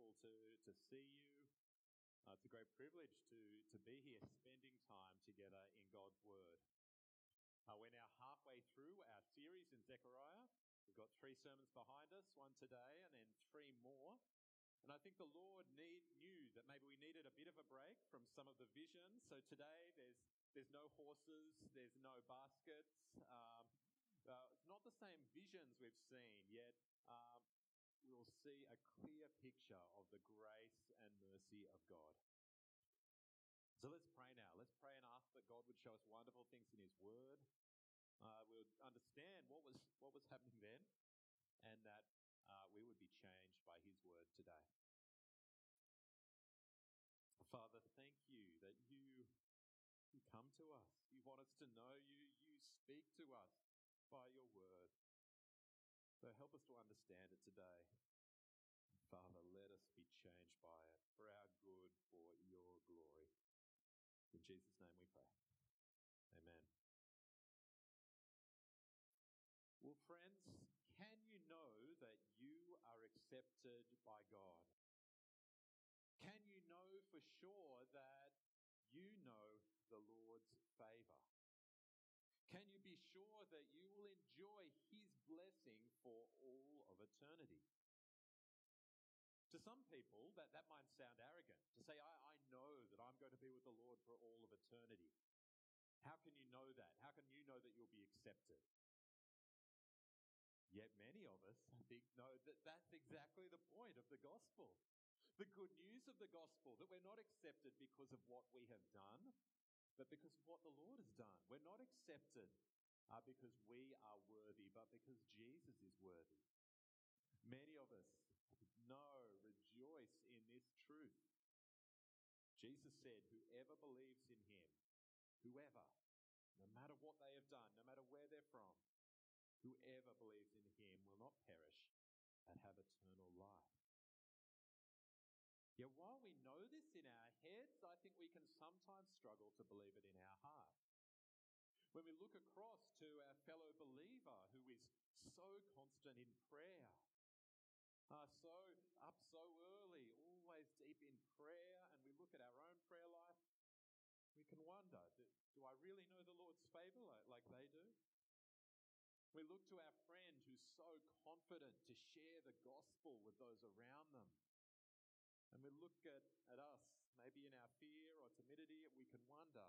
wonderful to, to see you. Uh, it's a great privilege to, to be here spending time together in God's Word. Uh, we're now halfway through our series in Zechariah. We've got three sermons behind us, one today and then three more. And I think the Lord need, knew that maybe we needed a bit of a break from some of the visions. So today there's, there's no horses, there's no baskets. Um, uh, it's not the same visions we've seen, yet um, we will see a clear picture of the grace and mercy of God. So let's pray now. Let's pray and ask that God would show us wonderful things in His Word. Uh, we would understand what was what was happening then, and that uh, we would be changed by His Word today. Father, thank you that you you come to us. You want us to know you. You speak to us by your Word. So help us to understand it today. Father, let us be changed by it for our good, for your glory. In Jesus' name we pray. Amen. Well, friends, can you know that you are accepted by God? Can you know for sure that you know the Lord's favor? Can you be sure that you will enjoy His blessing for all of eternity? Some people, that, that might sound arrogant to say, I, I know that I'm going to be with the Lord for all of eternity. How can you know that? How can you know that you'll be accepted? Yet many of us, I think, know that that's exactly the point of the gospel. The good news of the gospel that we're not accepted because of what we have done, but because of what the Lord has done. We're not accepted uh, because we are worthy, but because Jesus is worthy. Many of us know, rejoice in this truth. Jesus said, Whoever believes in him, whoever, no matter what they have done, no matter where they're from, whoever believes in him will not perish but have eternal life. Yet while we know this in our heads, I think we can sometimes struggle to believe it in our heart. When we look across to our fellow believer who is so constant in prayer, uh, so up so early, always deep in prayer, at our own prayer life, we can wonder do, do I really know the Lord's favor like, like they do? We look to our friend who's so confident to share the gospel with those around them. And we look at, at us, maybe in our fear or timidity, we can wonder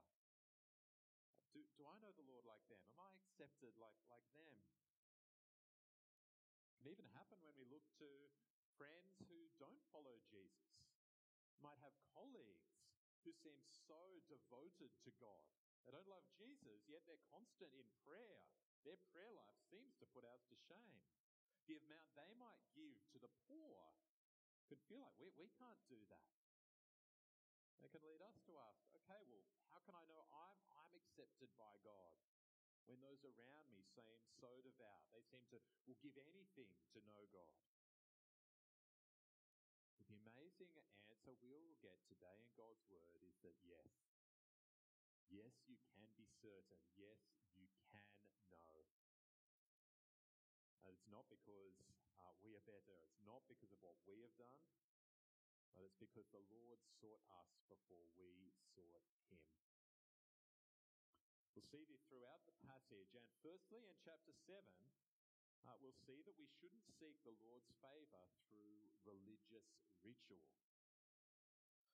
do, do I know the Lord like them? Am I accepted like, like them? It can even happen when we look to friends who don't follow Jesus. might have colleagues who seem so devoted to God. They don't love Jesus, yet they're constant in prayer. Their prayer life seems to put ours to shame. The amount they might give to the poor could feel like we, we can't do that. It can lead us to ask, okay, well, how can I know I'm, I'm accepted by God? When those around me seem so devout, they seem to will give anything to know God. But the amazing answer we will get today in God's Word is that yes. Yes, you can be certain. Yes, you can know. And it's not because uh, we are better. It's not because of what we have done, but it's because the Lord sought us before we sought Him. We'll see this throughout the passage. And firstly, in chapter 7, uh, we'll see that we shouldn't seek the Lord's favour through religious ritual.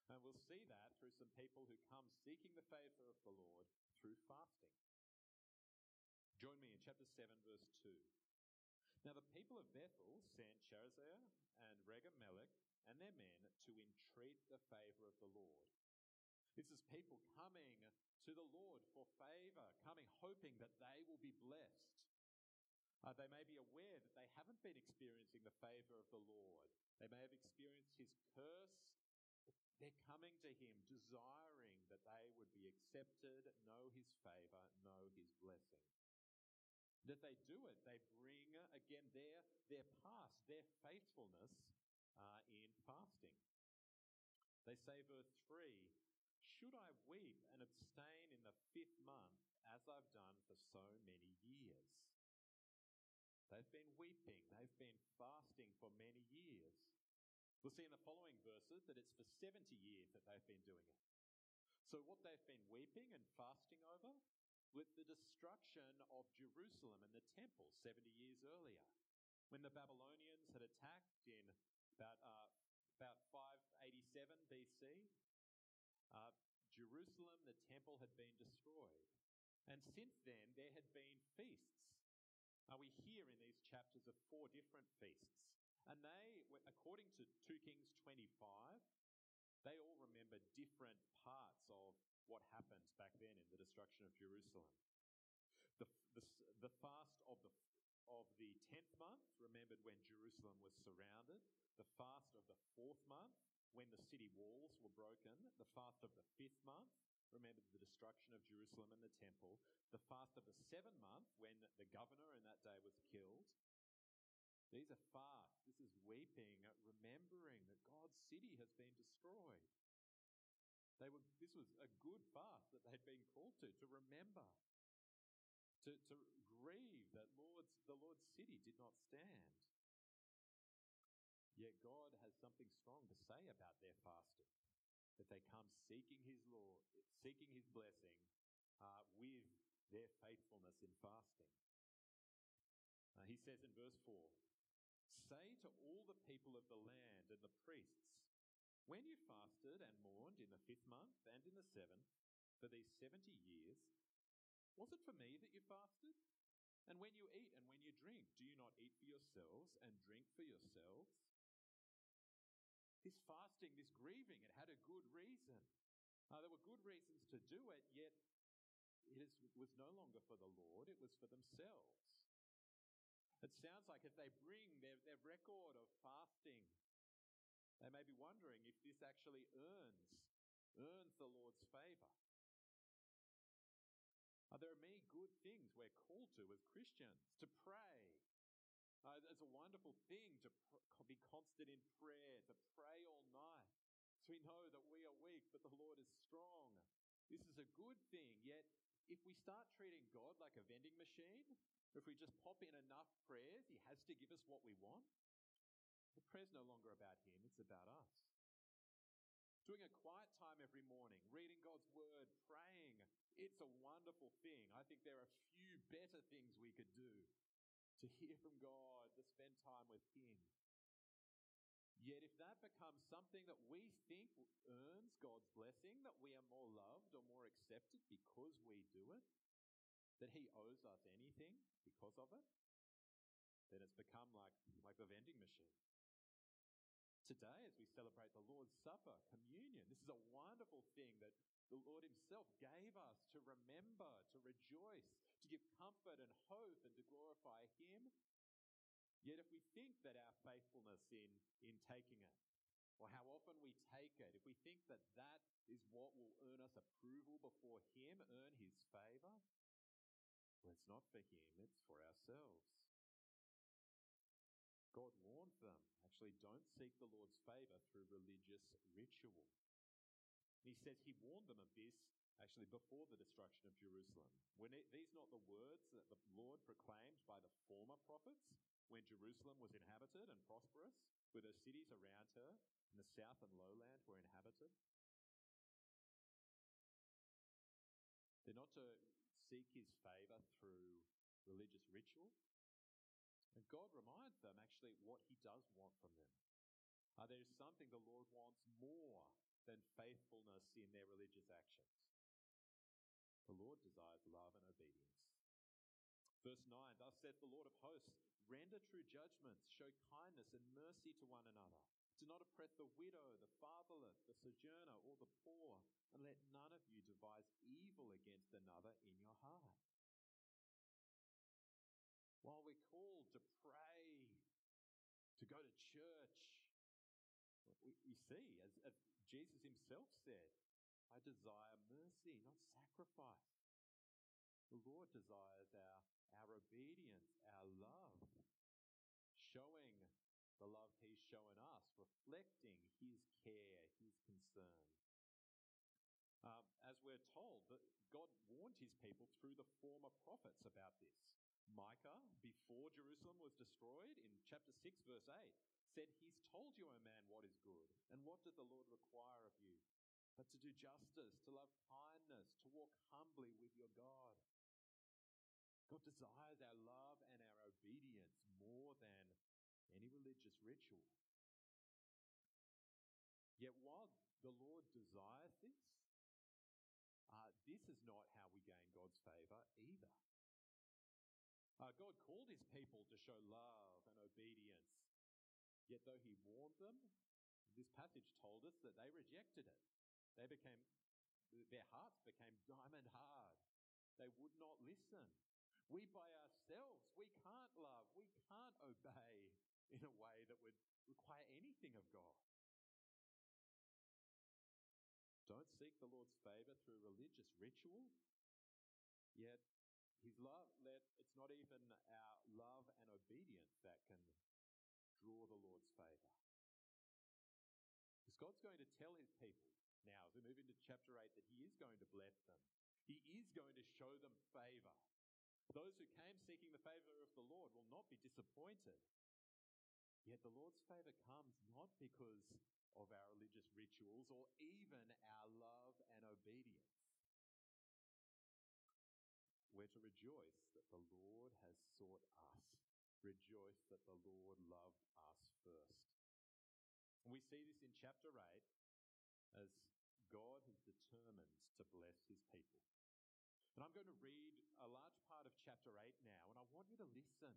And we'll see that through some people who come seeking the favour of the Lord through fasting. Join me in chapter 7, verse 2. Now the people of Bethel sent Sharezer and Regem-Melech and their men to entreat the favor of the Lord. This is people coming to the Lord for favor, coming hoping that they will be blessed. Uh, they may be aware that they haven't been experiencing the favor of the Lord. They may have experienced his curse. They're coming to him desiring that they would be accepted, know his favor, know his blessing. As they do it, they bring again their, their past, their faithfulness uh, in fasting. They say, verse 3 Should I weep and abstain in the fifth month as I've done for so many years? They've been weeping, they've been fasting for many years. We'll see in the following verses that it's for 70 years that they've been doing it. So, what they've been weeping and fasting over with the destruction of Jerusalem and the temple 70 years earlier, when the Babylonians had attacked in about, uh, about 587 BC. Uh, Jerusalem, the temple, had been destroyed. And since then, there had been feasts. Uh, we hear in these chapters of four different feasts. And they, according to 2 Kings 25, they all remember different parts of what happened back then in the destruction of Jerusalem. The, the, the fast of the, of the 10th month remembered when Jerusalem was surrounded. The fast of the fourth month when the city walls were broken. The fast of the fifth month remembered the destruction of Jerusalem and the temple. The fast of the seventh month when the governor in that day was killed. These are fasts. This is weeping, remembering that God's city has been destroyed. They were, this was a good fast that they'd been called to, to remember, to, to grieve that Lord's, the Lord's city did not stand. Yet God has something strong to say about their fasting, that they come seeking His Lord, seeking His blessing uh, with their faithfulness in fasting. Uh, he says in verse 4 Say to all the people of the land and the priests, when you fasted and mourned in the fifth month and in the seventh for these seventy years, was it for me that you fasted? And when you eat and when you drink, do you not eat for yourselves and drink for yourselves? This fasting, this grieving, it had a good reason. Uh, there were good reasons to do it, yet it is, was no longer for the Lord, it was for themselves. It sounds like if they bring their, their record of fasting they may be wondering if this actually earns, earns the Lord's favour. Are there many good things we're called to as Christians? To pray. Uh, it's a wonderful thing to pr- be constant in prayer, to pray all night. So we know that we are weak, but the Lord is strong. This is a good thing. Yet, if we start treating God like a vending machine, if we just pop in enough prayers, He has to give us what we want, the prayer's no longer about Him, it's about us. Doing a quiet time every morning, reading God's Word, praying, it's a wonderful thing. I think there are few better things we could do to hear from God, to spend time with Him. Yet, if that becomes something that we think earns God's blessing, that we are more loved or more accepted because we do it, that He owes us anything because of it, then it's become like, like the vending machine. Today, as we celebrate the Lord's Supper, communion, this is a wonderful thing that the Lord Himself gave us to remember, to rejoice, to give comfort and hope and to glorify Him. Yet, if we think that our faithfulness in, in taking it, or how often we take it, if we think that that is what will earn us approval before Him, earn His favor, it's not for Him, it's for ourselves. God warned them actually, don't seek the Lord's favor through religious ritual. He says he warned them of this actually before the destruction of Jerusalem. It, these not the words that the Lord proclaimed by the former prophets when Jerusalem was inhabited and prosperous, with her cities around her, and the south and lowland were inhabited? They're not to seek his favor through religious ritual, and God reminds them actually what He does want from them. Uh, there's something the Lord wants more than faithfulness in their religious actions. The Lord desires love and obedience. Verse 9 Thus saith the Lord of hosts, render true judgments, show kindness and mercy to one another. Do not oppress the widow, the fatherless, the sojourner, or the poor, and let none of you devise evil against another in your heart. While we're called to pray, to go to church, we, we see, as, as Jesus himself said, I desire mercy, not sacrifice. The Lord desires our, our obedience, our love, showing the love He's shown us, reflecting His care, His concern. Um, as we're told, that God warned His people through the former prophets about this. Micah, before Jerusalem was destroyed, in chapter 6, verse 8, said, He's told you, O man, what is good, and what does the Lord require of you? But to do justice, to love kindness, to walk humbly with your God. God desires our love and our obedience more than any religious ritual. Yet while the Lord desires this, uh, this is not how we gain God's favor either. Uh, God called his people to show love and obedience, yet though he warned them, this passage told us that they rejected it. They became, their hearts became diamond hard. They would not listen. We by ourselves, we can't love, we can't obey in a way that would require anything of God. Don't seek the Lord's favor through religious ritual, yet his love, let, it's not even our love and obedience that can draw the Lord's favor. Because God's going to tell his people now, as we move into chapter 8, that he is going to bless them. He is going to show them favor. Those who came seeking the favor of the Lord will not be disappointed. Yet the Lord's favor comes not because of our religious rituals or even our love and obedience. We're to rejoice that the Lord has sought. Rejoice that the Lord loved us first. And we see this in chapter 8 as God has determined to bless his people. And I'm going to read a large part of chapter 8 now, and I want you to listen.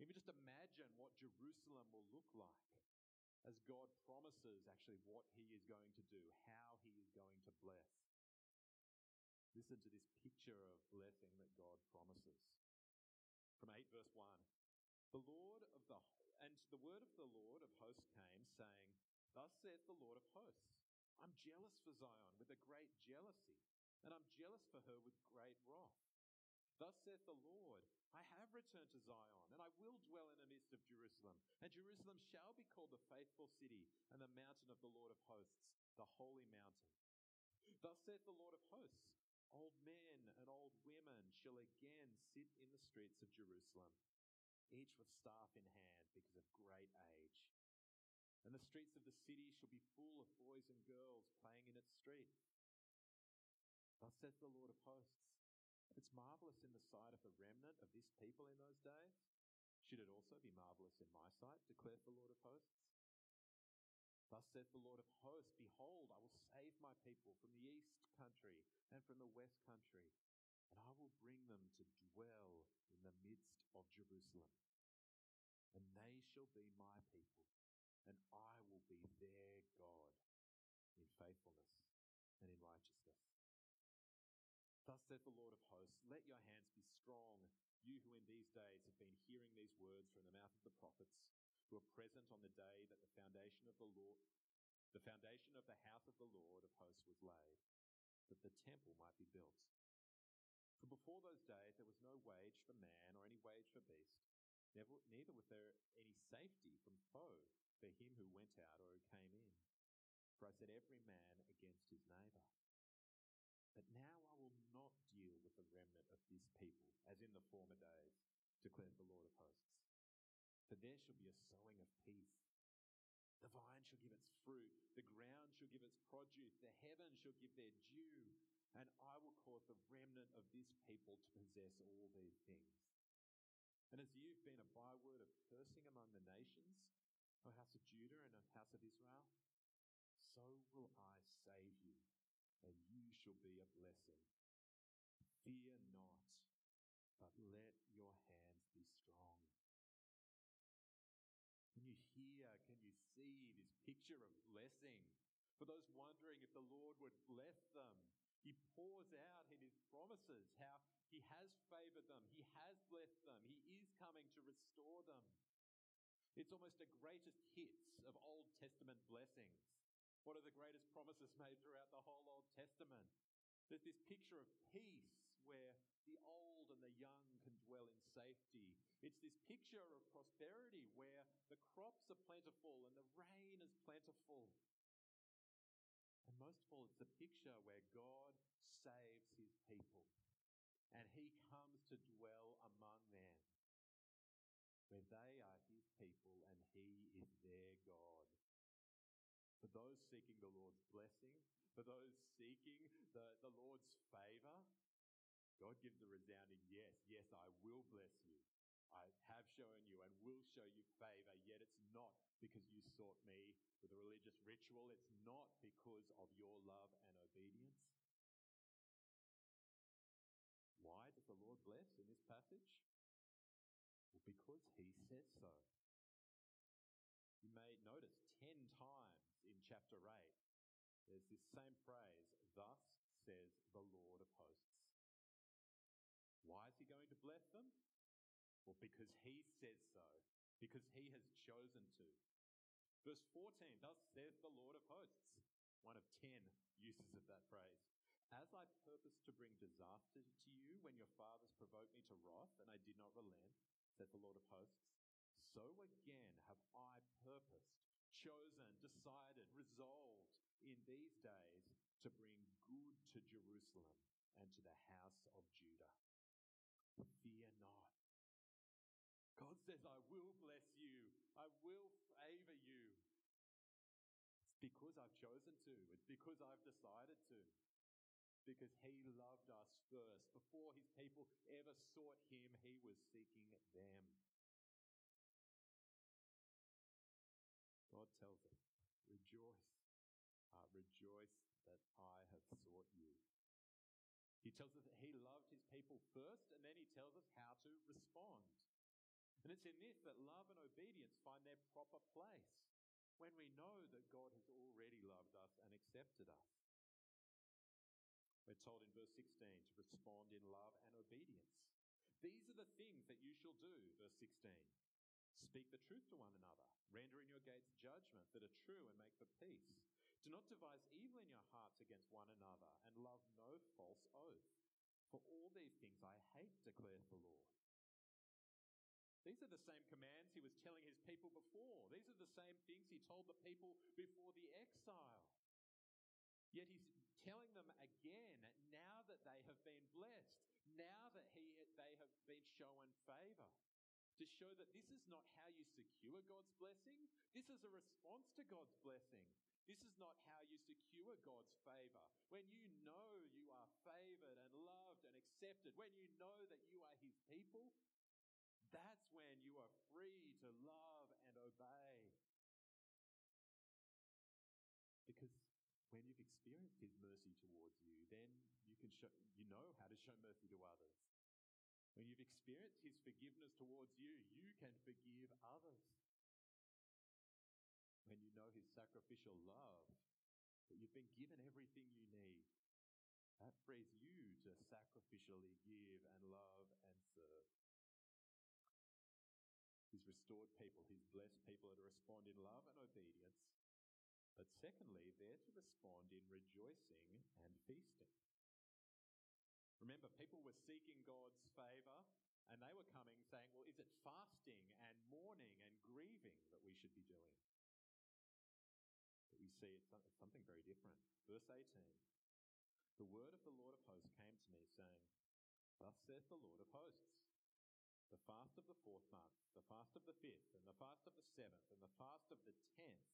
Even just imagine what Jerusalem will look like as God promises actually what He is going to do, how He is going to bless. Listen to this picture of blessing that God promises. From 8 verse 1. The Lord of the and the word of the Lord of hosts came, saying, Thus saith the Lord of hosts, I'm jealous for Zion with a great jealousy, and I'm jealous for her with great wrath. Thus saith the Lord, I have returned to Zion, and I will dwell in the midst of Jerusalem. And Jerusalem shall be called the faithful city, and the mountain of the Lord of hosts, the holy mountain. Thus saith the Lord of hosts, Old men and old women shall again sit in the streets of Jerusalem, each with staff in hand because of great age. And the streets of the city shall be full of boys and girls playing in its streets. Thus saith the Lord of hosts, it's marvelous in the sight of the remnant of this people in those days, should it also be marvelous in my sight, declares the Lord of hosts? Thus saith the Lord of hosts, Behold, I will save my people from the east country and from the west country, and I will bring them to dwell in the midst of Jerusalem. And they shall be my people, and I will be their God in faithfulness and in righteousness. Thus saith the Lord of hosts, Let your hands be strong, you who in these days have been hearing these words from the mouth of the prophets, who were present on the day that the foundation of the Lord, the foundation of the house of the Lord of hosts was laid, that the temple might be built. For before those days there was no wage for man or any wage for beast, never, neither was there any safety from foe for him who went out or who came in. For I set every man against his neighbor. But now I will not deal with the remnant of this people as in the former days, declares the Lord of hosts. For there shall be a sowing of peace. The vine shall give its fruit, the ground shall give its produce, the heavens shall give their dew, and I will cause the remnant of this people to possess all these things. And as you've been a byword of cursing among the nations, O house of Judah and O house of Israel, so will I save you and you shall be a blessing. Fear not, but let your hands be strong. Can you hear, can you see this picture of blessing? For those wondering if the Lord would bless them, He pours out in His promises how He has favored them, He has blessed them, He is coming to restore them. It's almost a greatest hits of Old Testament blessings. What are the greatest promises made throughout the whole Old Testament? There's this picture of peace where the old and the young can dwell in safety. It's this picture of prosperity where the crops are plentiful and the rain is plentiful. And most of all, it's a picture where God saves his people and he comes to dwell among them, where they are his people and he is their God. For those seeking the Lord's blessing, for those seeking the, the Lord's favor, God gives a resounding yes. Yes, I will bless you. I have shown you and will show you favor, yet it's not because you sought me with a religious ritual. It's not because of your love and obedience. Why does the Lord bless in this passage? Well, because he says so. You may notice 10 times in chapter 8, there's this same phrase, thus says the Lord of hosts. Why is he going to bless them? Because he says so, because he has chosen to. Verse 14, thus says the Lord of hosts, one of 10 uses of that phrase. As I purposed to bring disaster to you when your fathers provoked me to wrath, and I did not relent, says the Lord of hosts, so again have I purposed, chosen, decided, resolved in these days to bring good to Jerusalem and to the house of Judah. Fear not. Says, I will bless you. I will favor you. It's because I've chosen to. It's because I've decided to. Because he loved us first. Before his people ever sought him, he was seeking them. God tells us, rejoice. Uh, rejoice that I have sought you. He tells us that he loved his people first, and then he tells us how to respond. And it's in this that love and obedience find their proper place when we know that God has already loved us and accepted us. We're told in verse 16 to respond in love and obedience. These are the things that you shall do, verse 16. Speak the truth to one another, render in your gates judgments that are true and make for peace. Do not devise evil in your hearts against one another, and love no false oath. For all these things I hate, declares the Lord. These are the same commands he was telling his people before. These are the same things he told the people before the exile. Yet he's telling them again now that they have been blessed, now that he, they have been shown favor, to show that this is not how you secure God's blessing. This is a response to God's blessing. This is not how you secure God's favor. When you know you are favored and loved and accepted, when you know that you are His people, that's when you are free to love and obey. Because when you've experienced His mercy towards you, then you can show, you know how to show mercy to others. When you've experienced His forgiveness towards you, you can forgive others. When you know His sacrificial love, that you've been given everything you need, that frees you to sacrificially give and love and serve. Restored people. He's blessed people to respond in love and obedience. But secondly, they're to respond in rejoicing and feasting. Remember, people were seeking God's favor and they were coming saying, well, is it fasting and mourning and grieving that we should be doing? But we see it's something very different. Verse 18 The word of the Lord of hosts came to me, saying, Thus saith the Lord of hosts the fast of the fourth month, the fast of the fifth, and the fast of the seventh, and the fast of the tenth.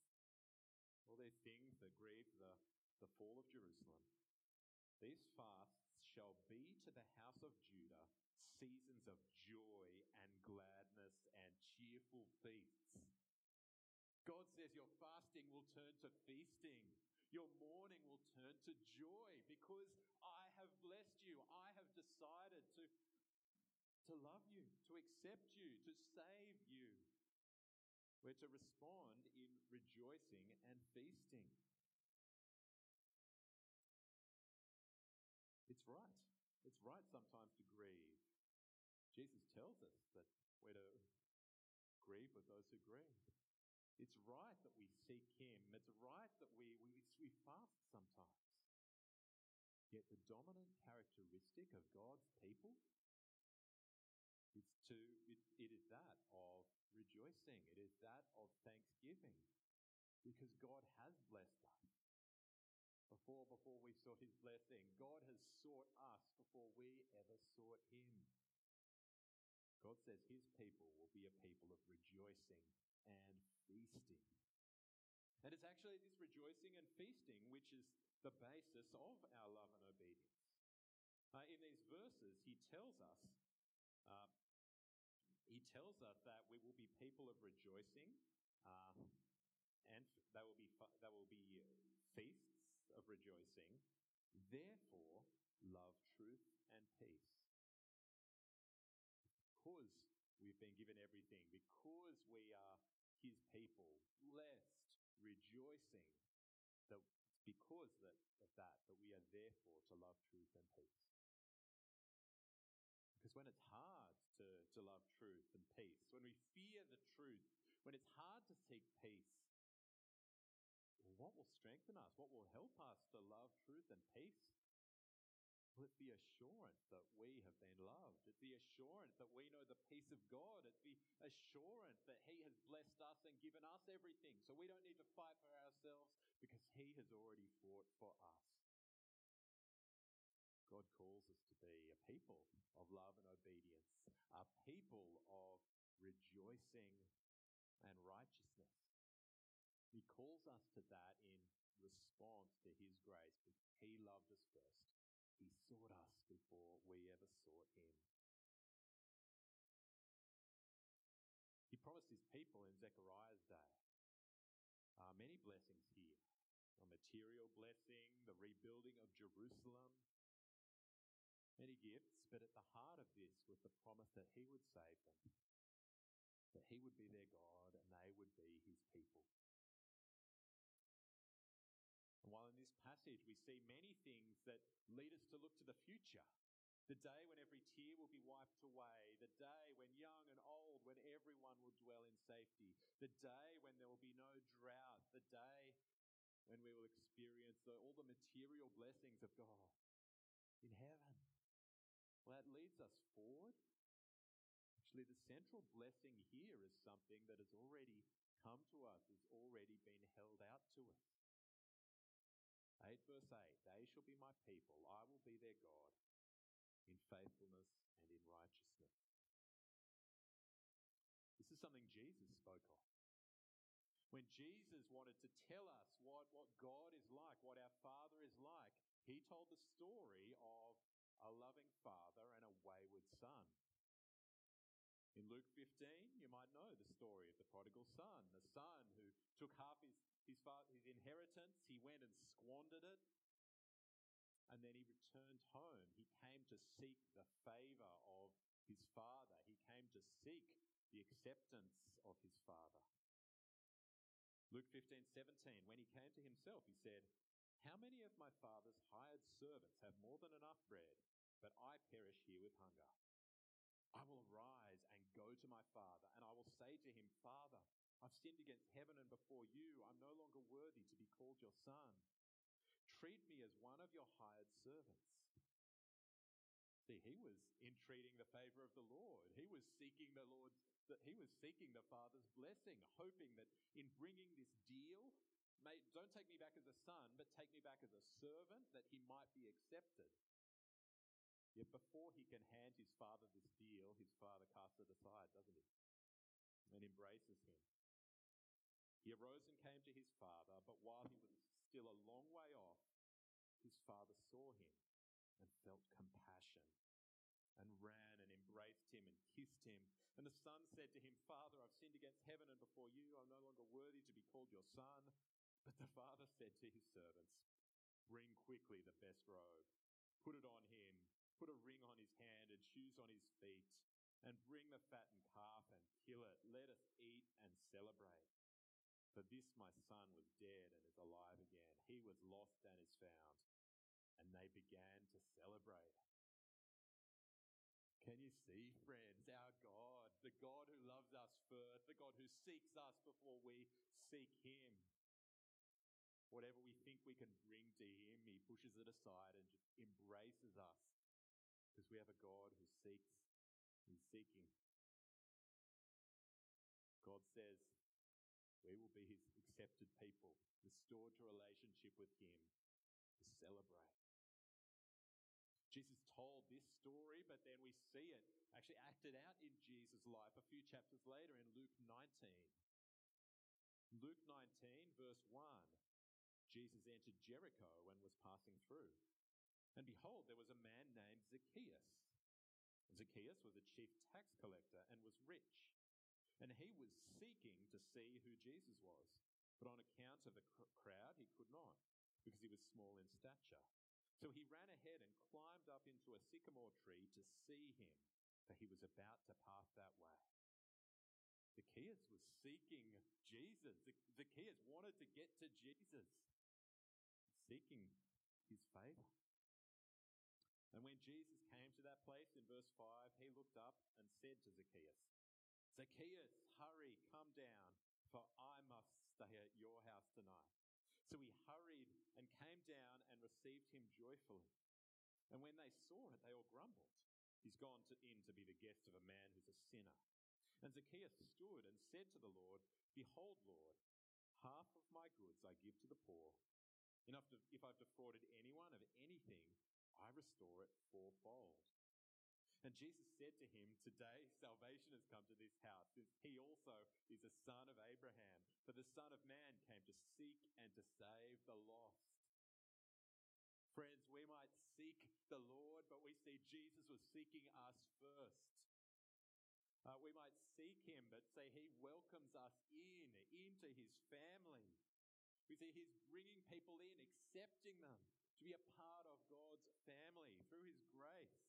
All these things that grieve the, the fall of Jerusalem. These fasts shall be to the house of Judah seasons of joy and gladness and cheerful feasts. God says your fasting will turn to feasting. Your mourning will turn to joy because I have blessed you. I have decided to to love you, to accept you, to save you. We're to respond in rejoicing and feasting. It's right. It's right sometimes to grieve. Jesus tells us that we're to grieve with those who grieve. It's right that we seek Him. It's right that we, we, we fast sometimes. Yet the dominant characteristic of God's people to, it, it is that of rejoicing. It is that of thanksgiving because God has blessed us. Before, before we sought his blessing, God has sought us before we ever sought him. God says his people will be a people of rejoicing and feasting. And it's actually this rejoicing and feasting, which is the basis of our love and obedience. Uh, in these verses, he tells us, uh, tells us that we will be people of rejoicing, uh, and they will be they will be feasts of rejoicing. Therefore, love truth and peace. Because we've been given everything, because we are His people, blessed, rejoicing, that it's because that, of that that we are therefore to love truth and peace. Because when it's hard to, to love truth and peace, when we fear the truth, when it's hard to seek peace, what will strengthen us? What will help us to love truth and peace? Well, it's the assurance that we have been loved. It's the assurance that we know the peace of God. It's the assurance that He has blessed us and given us everything. So we don't need to fight for ourselves because He has already fought for us. God calls us to be a people of love and obedience, a people of rejoicing and righteousness. He calls us to that in response to His grace because He loved us first. He sought us before we ever sought Him. He promised His people in Zechariah's day uh, many blessings here a material blessing, the rebuilding of Jerusalem, many gifts, but at the heart of this was the promise that He would save them, that He would be their God and they would be His people. See many things that lead us to look to the future, the day when every tear will be wiped away, the day when young and old, when everyone will dwell in safety, the day when there will be no drought, the day when we will experience the, all the material blessings of God in heaven. Well, that leads us forward. Actually, the central blessing here is something that has already come to us, has already been held out to us. 8 verse 8 They shall be my people, I will be their God, in faithfulness and in righteousness. This is something Jesus spoke of. When Jesus wanted to tell us what, what God is like, what our Father is like, he told the story of a loving father and a wayward son. In Luke 15, you might know the story of the prodigal son, the son who took half his his, father, his inheritance, he went and squandered it. And then he returned home. He came to seek the favor of his father. He came to seek the acceptance of his father. Luke 15, 17, when he came to himself, he said, How many of my father's hired servants have more than enough bread, but I perish here with hunger? I will arise and go to my father, and I will say to him, Father, I've sinned against heaven and before you. I'm no longer worthy to be called your son. Treat me as one of your hired servants. See, he was entreating the favor of the Lord. He was seeking the Lord's, he was seeking the Father's blessing, hoping that in bringing this deal, don't take me back as a son, but take me back as a servant, that he might be accepted. Yet before he can hand his father this deal, his father casts it aside, doesn't he? And embraces him. He arose and came to his father, but while he was still a long way off, his father saw him and felt compassion and ran and embraced him and kissed him. And the son said to him, Father, I've sinned against heaven and before you. I'm no longer worthy to be called your son. But the father said to his servants, Bring quickly the best robe, put it on him, put a ring on his hand and shoes on his feet, and bring the fattened calf and kill it. Let us eat and celebrate. For this my son was dead and is alive again. He was lost and is found. And they began to celebrate. Can you see, friends, our God, the God who loves us first, the God who seeks us before we seek Him? Whatever we think we can bring to Him, He pushes it aside and just embraces us because we have a God who seeks, He's seeking. God says, we will be his accepted people, restored to relationship with him, to celebrate. Jesus told this story, but then we see it actually acted out in Jesus' life a few chapters later in Luke 19. Luke 19, verse 1. Jesus entered Jericho and was passing through. And behold, there was a man named Zacchaeus. Zacchaeus was a chief tax collector and was rich. And he was seeking to see who Jesus was. But on account of the crowd, he could not, because he was small in stature. So he ran ahead and climbed up into a sycamore tree to see him, for he was about to pass that way. Zacchaeus was seeking Jesus. Zacchaeus wanted to get to Jesus, seeking his favor. And when Jesus came to that place in verse 5, he looked up and said to Zacchaeus, Zacchaeus, hurry, come down, for I must stay at your house tonight. So he hurried and came down and received him joyfully. And when they saw it, they all grumbled. He's gone to, in to be the guest of a man who's a sinner. And Zacchaeus stood and said to the Lord, Behold, Lord, half of my goods I give to the poor. And if I've defrauded anyone of anything, I restore it fourfold. And Jesus said to him, Today salvation has come to this house, since he also is a son of Abraham. For the Son of Man came to seek and to save the lost. Friends, we might seek the Lord, but we see Jesus was seeking us first. Uh, we might seek him, but say he welcomes us in, into his family. We see he's bringing people in, accepting them to be a part of God's family through his grace.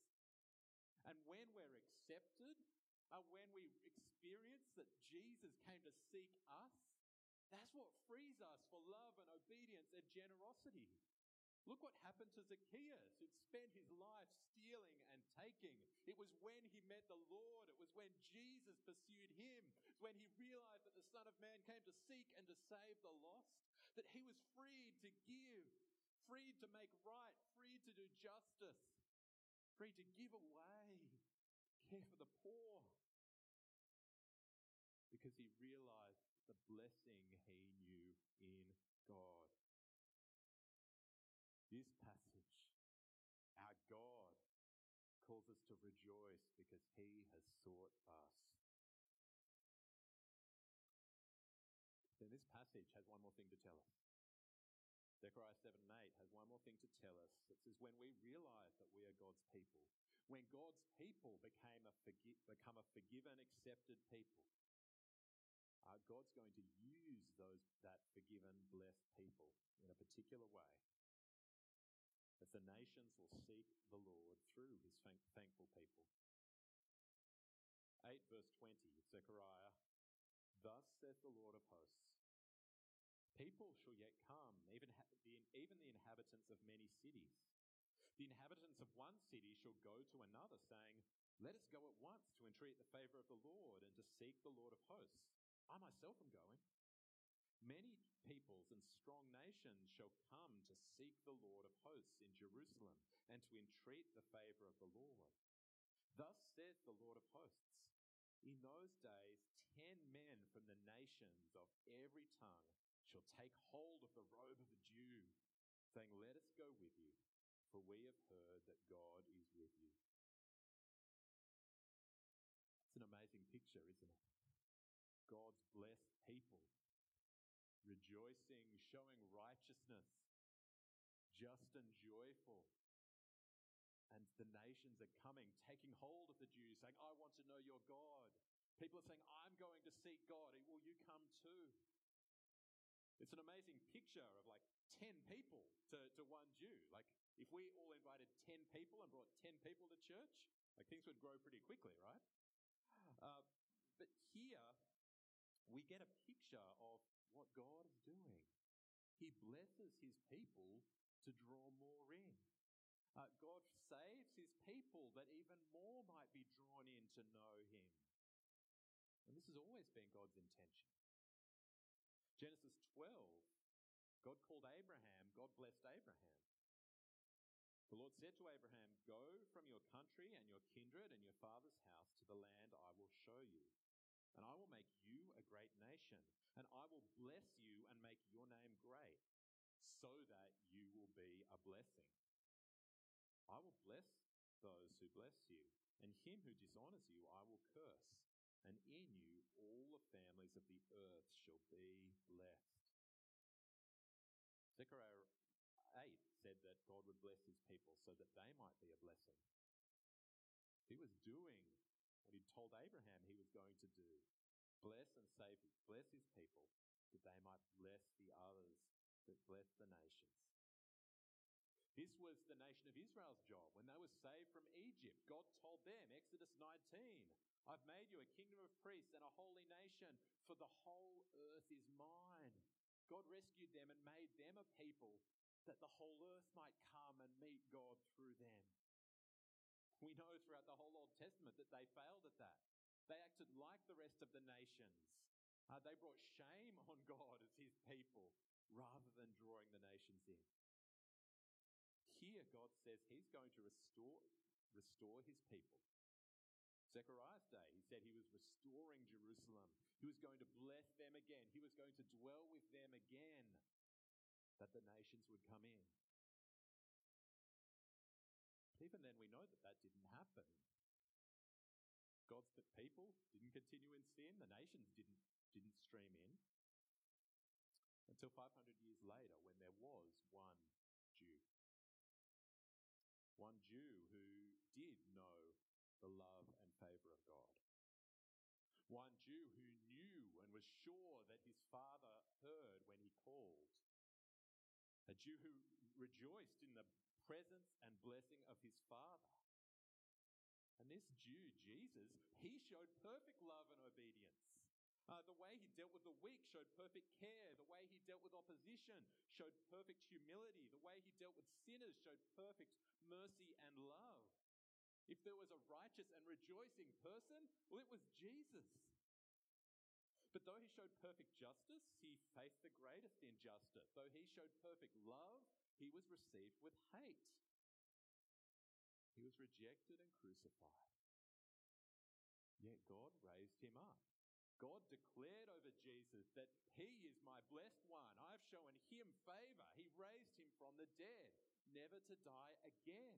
And when we're accepted, uh, when we experience that Jesus came to seek us, that's what frees us for love and obedience and generosity. Look what happened to Zacchaeus, who'd spent his life stealing and taking. It was when he met the Lord, it was when Jesus pursued him, it was when he realized that the Son of Man came to seek and to save the lost, that he was freed to give, freed to make right, freed to do justice, free to give away, care for the poor. Because he realized the blessing he knew in God. This passage, our God calls us to rejoice because he has sought us. Then this passage has one more thing to tell us. Zechariah 7 and 8 has one more thing to tell us. It says, when we realize that we are God's people, when God's people became a forgi- become a forgiven, accepted people, uh, God's going to use those that forgiven, blessed people in a particular way. That the nations will seek the Lord through his thank- thankful people. 8 verse 20, Zechariah, Thus says the Lord of hosts, People shall yet come, even, the, even the inhabitants of many cities. The inhabitants of one city shall go to another, saying, Let us go at once to entreat the favor of the Lord and to seek the Lord of hosts. I myself am going. Many peoples and strong nations shall come to seek the Lord of hosts in Jerusalem and to entreat the favor of the Lord. Thus says the Lord of hosts In those days, ten men from the nations of every tongue shall take hold of the robe of a Jew, saying, Let us go with you, for we have heard that God is with you. It's an amazing picture, isn't it? God's blessed people, rejoicing, showing righteousness, just and joyful. And the nations are coming, taking hold of the Jews, saying, I want to know your God. People are saying, I'm going to seek God. Will you come too? It's an amazing picture of like 10 people to, to one Jew. Like, if we all invited 10 people and brought 10 people to church, like things would grow pretty quickly, right? Uh, but here, we get a picture of what God is doing. He blesses his people to draw more in. Uh, God saves his people that even more might be drawn in to know him. And this has always been God's intention. Genesis 12, God called Abraham, God blessed Abraham. The Lord said to Abraham, Go from your country and your kindred and your father's house to the land I will show you. And I will make you a great nation, and I will bless you and make your name great, so that you will be a blessing. I will bless those who bless you, and him who dishonors you I will curse and in you all the families of the earth shall be blessed. Zechariah 8 said that God would bless his people so that they might be a blessing. He was doing what he told Abraham he was going to do bless and save, bless his people that they might bless the others, that bless the nations. This was the nation of Israel's job. When they were saved from Egypt, God told them, Exodus 19, I've made you a kingdom of priests and a holy nation, for the whole earth is mine. God rescued them and made them a people that the whole earth might come and meet God through them. We know throughout the whole Old Testament that they failed at that. They acted like the rest of the nations. Uh, they brought shame on God as his people rather than drawing the nations in. Here, God says he's going to restore, restore his people. Zechariah's day, he said he was restoring Jerusalem. He was going to bless them again. He was going to dwell with them again, that the nations would come in. But even then, we know that that didn't happen. God's people didn't continue in sin. The nations didn't, didn't stream in. Until 500 years later, when there was one Jew. One Jew who did know the love and favor of God. One Jew who knew and was sure that his father heard when he called. A Jew who rejoiced in the presence and blessing of his father. And this Jew, Jesus, he showed perfect love and obedience. Uh, the way he dealt with the weak showed perfect care. The way he dealt with opposition showed perfect humility. The way he dealt with sinners showed perfect mercy and love. If there was a righteous and rejoicing person, well, it was Jesus. But though he showed perfect justice, he faced the greatest injustice. Though he showed perfect love, he was received with hate. He was rejected and crucified. Yet God raised him up. God declared over Jesus that he is my blessed one. I've shown him favor. He raised him from the dead, never to die again.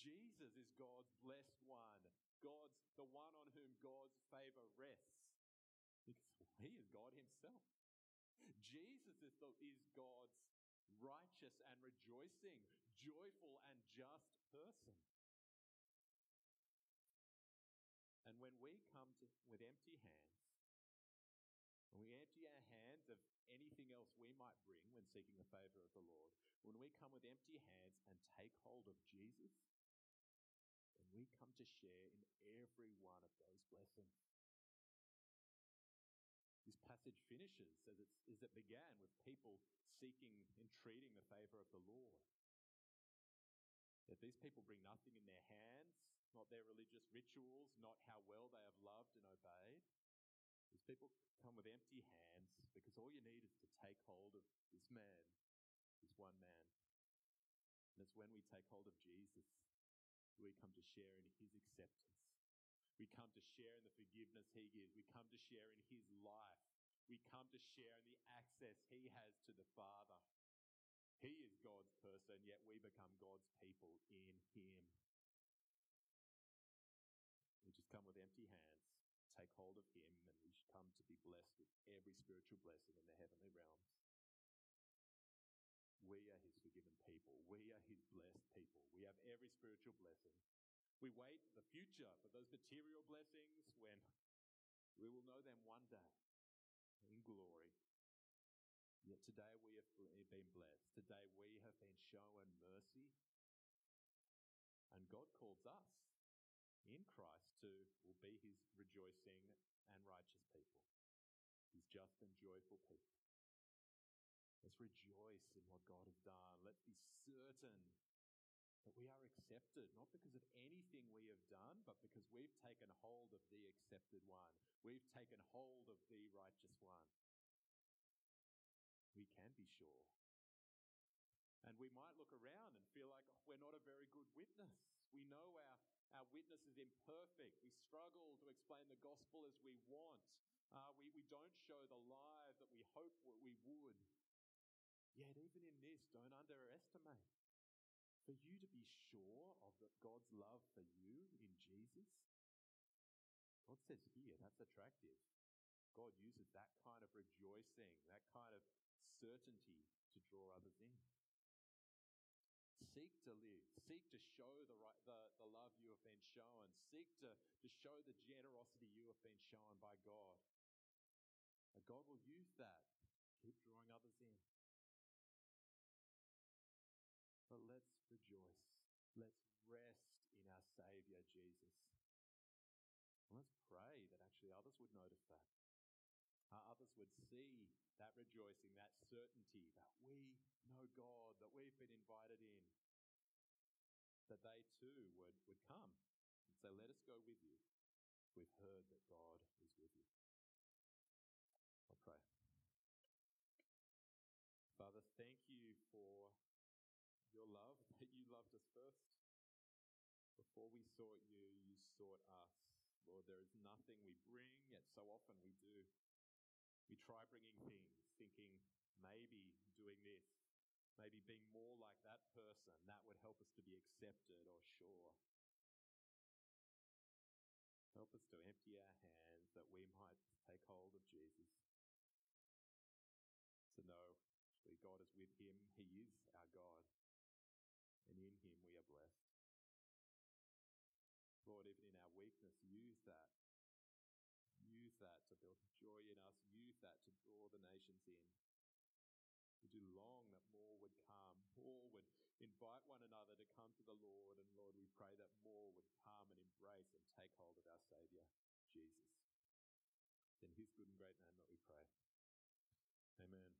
Jesus is God's blessed one, God's the one on whom God's favor rests. Because he is God himself. Jesus is, the, is God's righteous and rejoicing, joyful and just person. And when we come to, with empty hands, when we empty our hands of anything else we might bring when seeking the favor of the Lord, when we come with empty hands and take hold of Jesus, we come to share in every one of those blessings. This passage finishes as, as it began with people seeking, entreating the favor of the Lord. That these people bring nothing in their hands, not their religious rituals, not how well they have loved and obeyed. These people come with empty hands because all you need is to take hold of this man, this one man. And it's when we take hold of Jesus we come to share in his acceptance we come to share in the forgiveness He gives. We come to share in His life. We come to share in the access He has to the Father. He is God's person, yet we become God's people in Him. We just come with empty hands, take hold of Him, and we should come to be blessed with every spiritual blessing in the heavenly realms. We are His forgiven people. We are His blessed people. We have every spiritual blessing. We wait the future for those material blessings when we will know them one day in glory. Yet today we have been blessed. Today we have been shown mercy. And God calls us in Christ to will be his rejoicing and righteous people, his just and joyful people. Let's rejoice in what God has done. Let's be certain that we are accepted, not because of anything we have done, but because we've taken hold of the accepted one. We've taken hold of the righteous one. We can be sure. And we might look around and feel like we're not a very good witness. We know our, our witness is imperfect. We struggle to explain the gospel as we want. Uh, we, we don't show the life that we hope we would. Yet, even in this, don't underestimate for you to be sure of the, God's love for you in Jesus? God says here, that's attractive. God uses that kind of rejoicing, that kind of certainty to draw others in. seek to live, seek to show the, right, the, the love you have been shown, seek to, to show the generosity you have been shown by God. And God will use that to keep drawing others in. But let's rejoice. Let's rest in our Saviour Jesus. And let's pray that actually others would notice that. Uh, others would see that rejoicing, that certainty that we know God, that we've been invited in, that they too would, would come and say, Let us go with you. We've heard that God is with you. I'll pray. Father, thank you for your love, that you loved us first. Before we sought you, you sought us. Lord, there is nothing we bring, yet so often we do. We try bringing things, thinking maybe doing this, maybe being more like that person, that would help us to be accepted or sure. Help us to empty our hands that we might take hold of Jesus. To know actually God is with him, he is our God, and in him we are blessed. Lord, even in our weakness, use that Use that to build joy in us. That to draw the nations in. We do long that more would come. More would invite one another to come to the Lord. And Lord, we pray that more would come and embrace and take hold of our Saviour, Jesus. In His good and great name that we pray. Amen.